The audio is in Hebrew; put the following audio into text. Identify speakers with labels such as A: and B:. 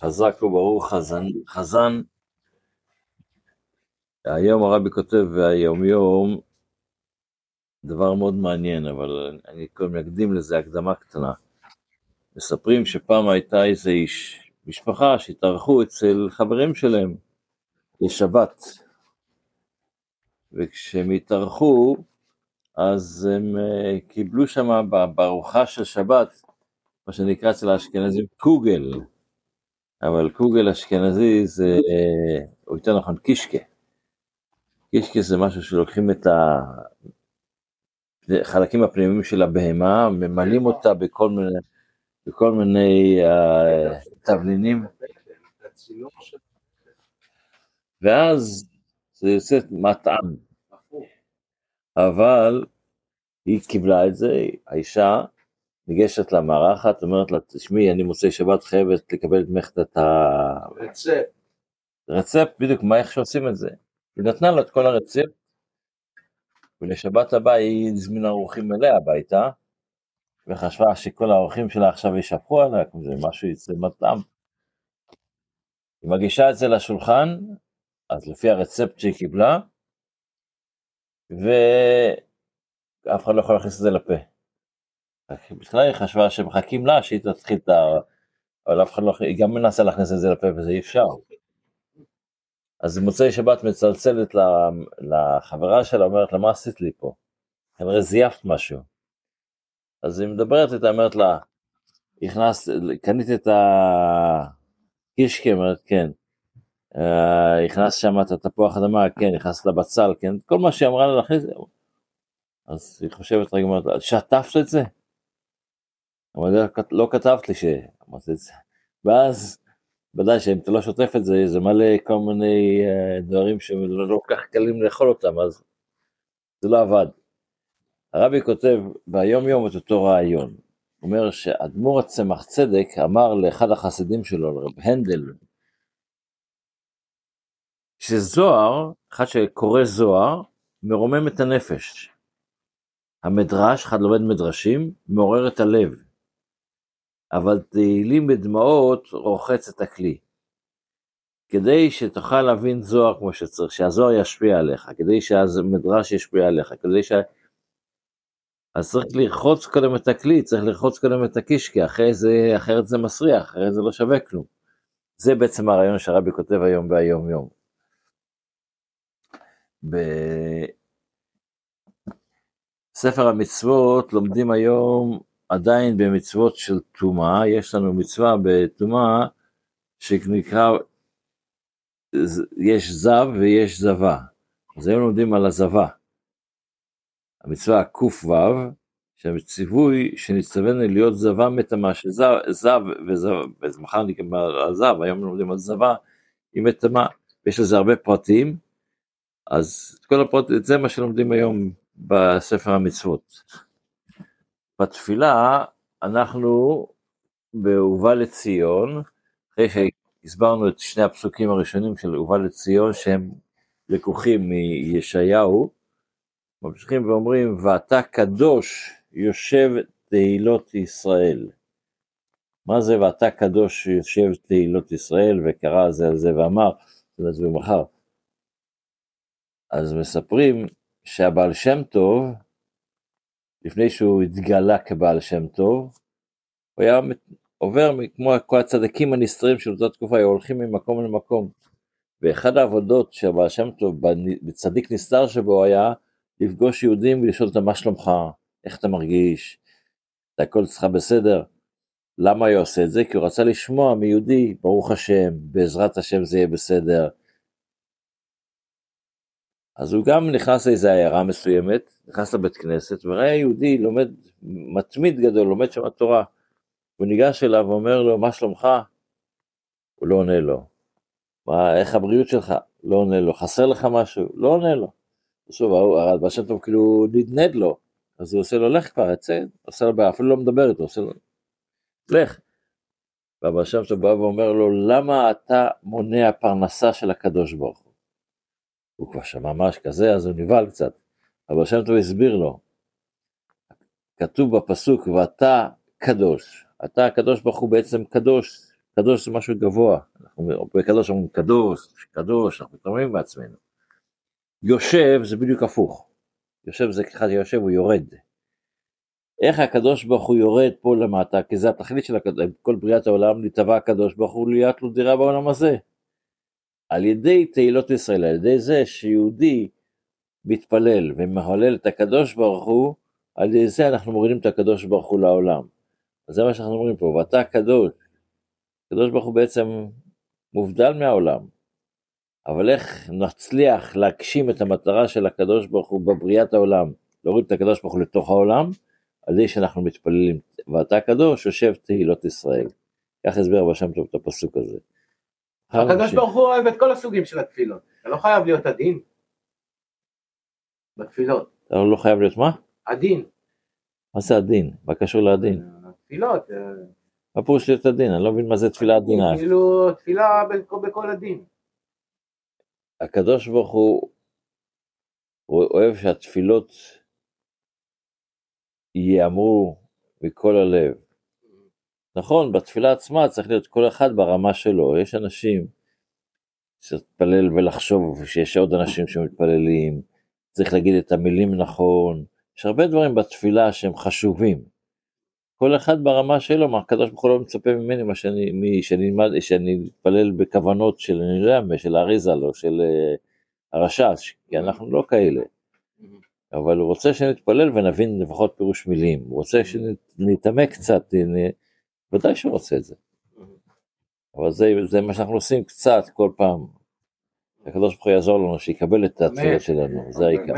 A: חזק וברוך חזן, חזן. היום הרבי כותב והיום יום דבר מאוד מעניין, אבל אני קודם אקדים לזה הקדמה קטנה. מספרים שפעם הייתה איזה איש משפחה שהתארחו אצל חברים שלהם לשבת, וכשהם התארחו אז הם uh, קיבלו שם בארוחה של שבת, מה שנקרא אצל האשכנזים קוגל, אבל קוגל אשכנזי זה, או יותר נכון קישקה. קישקה זה משהו שלוקחים את החלקים הפנימיים של הבהמה, ממלאים אותה בכל מיני, בכל מיני uh, תבלינים, ואז זה יוצא מטעם. אבל היא קיבלה את זה, האישה ניגשת למארחת, אומרת לה, תשמעי, אני מוצאי שבת חייבת לקבל את ממך את הרצפט. רצפט, בדיוק, מה, איך שעושים את זה. היא נתנה לו את כל הרצפט, ולשבת הבאה היא הזמינה אורחים אליה הביתה, וחשבה שכל האורחים שלה עכשיו ישפכו עליה, כמו זה משהו יצא מטעם. היא מגישה את זה לשולחן, אז לפי הרצפט שהיא קיבלה, ואף אחד לא יכול להכניס את זה לפה. בכלל היא חשבה שמחכים לה שהיא תתחיל את ה... אבל אף אחד לא... היא גם מנסה להכניס את זה לפה וזה אי אפשר. אז במוצאי שבת מצלצלת לחברה שלה, אומרת לה, מה עשית לי פה? כנראה זייפת משהו. אז היא מדברת איתה, אומרת לה, הכנסת, קנית את הקישקה, אומרת כן. אה, הכנסת שם את התפוח אדמה, כן, נכנסת לבצל, כן, כל מה שהיא אמרה לה להכניס, אז היא חושבת רגע, שטפת את זה? אמרתי, לא כתבת לי שאמרתי את זה. ואז, ודאי שאם אתה לא שוטף את זה, זה מלא כל מיני uh, דברים שלא לא כל כך קלים לאכול אותם, אז זה לא עבד. הרבי כותב ביום יום את אותו רעיון. הוא אומר שאדמו"ר הצמח צדק אמר לאחד החסידים שלו, לרב הנדל, שזוהר, אחד שקורא זוהר, מרומם את הנפש. המדרש, אחד לומד מדרשים, מעורר את הלב. אבל תהילים בדמעות רוחץ את הכלי. כדי שתוכל להבין זוהר כמו שצריך, שהזוהר ישפיע עליך, כדי שהמדרש ישפיע עליך, כדי ש... אז צריך לרחוץ קודם את הכלי, צריך לרחוץ קודם את הקישקע, זה, אחרת זה מסריח, אחרת זה לא שווה כלום. זה בעצם הרעיון שהרבי כותב היום ביום יום. בספר המצוות לומדים היום עדיין במצוות של טומאה, יש לנו מצווה בטומאה שנקרא, יש זב ויש זבה, אז היום לומדים על הזבה. המצווה ק"ו, שהציווי שנצטווינו להיות זבה מטמאה, שזב זב וזב, ומחר נקרא על זב, היום לומדים על זבה, היא מטמאה, יש לזה הרבה פרטים, אז כל הפרטים, זה מה שלומדים היום בספר המצוות. בתפילה אנחנו ב"ובא לציון", אחרי שהסברנו את שני הפסוקים הראשונים של "ובא לציון" שהם לקוחים מישעיהו, ממשיכים ואומרים, ואתה קדוש יושב תהילות ישראל. מה זה ואתה קדוש יושב תהילות ישראל, וקרא זה על זה ואמר, זה מחר. אז מספרים שהבעל שם טוב, לפני שהוא התגלה כבעל שם טוב, הוא היה עובר כמו כל הצדיקים הנסתרים של אותה תקופה, היו הולכים ממקום למקום. ואחד העבודות שהבעל שם טוב, בצדיק נסתר שבו היה, לפגוש יהודים ולשאול אותם מה שלומך, איך אתה מרגיש, אתה הכל אצלך בסדר. למה הוא עושה את זה? כי הוא רצה לשמוע מיהודי, ברוך השם, בעזרת השם זה יהיה בסדר, אז הוא גם נכנס לאיזו עיירה מסוימת, נכנס לבית כנסת, וראה יהודי לומד, מתמיד גדול, לומד שם תורה. הוא ניגש אליו ואומר לו, מה שלומך? הוא לא עונה לו. מה, איך הבריאות שלך? לא עונה לו. חסר לך משהו? לא עונה לו. שוב, הרב בשם טוב כאילו נדנד לו, אז הוא עושה לו, לך כבר, יצא, עושה לו, אפילו לא מדבר איתו, עושה לו, לך. והבעל שם טוב בא ואומר לו, למה אתה מונע פרנסה של הקדוש ברוך הוא? הוא כבר שמע ממש כזה, אז הוא נבהל קצת. אבל שם טוב הסביר לו, כתוב בפסוק, ואתה קדוש. אתה הקדוש ברוך הוא בעצם קדוש, קדוש זה משהו גבוה, אנחנו בקדוש אומרים קדוש, קדוש, אנחנו מתרוממים בעצמנו. יושב זה בדיוק הפוך, יושב זה אחד יושב הוא יורד. איך הקדוש ברוך הוא יורד פה למטה, כי זה התכלית של הקדוש, כל בריאת העולם, נתבע הקדוש ברוך הוא להיות לו דירה בעולם הזה. על ידי תהילות ישראל, על ידי זה שיהודי מתפלל ומהולל את הקדוש ברוך הוא, על ידי זה אנחנו מורידים את הקדוש ברוך הוא לעולם. אז זה מה שאנחנו אומרים פה, ואתה קדוש. הקדוש ברוך הוא בעצם מובדל מהעולם. אבל איך נצליח להגשים את המטרה של הקדוש ברוך הוא בבריאת העולם, להוריד את הקדוש ברוך הוא לתוך העולם, על ידי שאנחנו מתפללים, ואתה קדוש יושב תהילות ישראל. כך הסבר בשם טוב את הפסוק הזה.
B: הקדוש ברוך הוא אוהב את כל הסוגים של התפילות, אתה לא חייב להיות עדין בתפילות.
A: אתה לא חייב להיות מה?
B: עדין.
A: מה זה הדין? מה קשור לדין?
B: תפילות. אה,
A: מה פירוש להיות הדין? אני לא מבין מה זה תפילה עדינה.
B: כאילו תפילה בכל הדין.
A: הקדוש ברוך הוא, הוא אוהב שהתפילות ייאמרו מכל הלב. נכון, בתפילה עצמה צריך להיות כל אחד ברמה שלו, יש אנשים שצריך להתפלל ולחשוב שיש עוד אנשים שמתפללים, צריך להגיד את המילים נכון, יש הרבה דברים בתפילה שהם חשובים. כל אחד ברמה שלו, מה הקדוש ברוך הוא לא מצפה ממני מה שאני, מי, שאני אלמד, שאני אתפלל בכוונות של, אני יודע, של האריזה או של uh, הרש"ש, כי אנחנו לא כאלה. אבל הוא רוצה שנתפלל ונבין לפחות פירוש מילים, הוא רוצה שנתעמק קצת, ודאי שהוא רוצה את זה. אבל זה, זה מה שאנחנו עושים קצת כל פעם. הקדוש ברוך הוא יעזור לנו, שיקבל את התפילות שלנו, זה העיקר.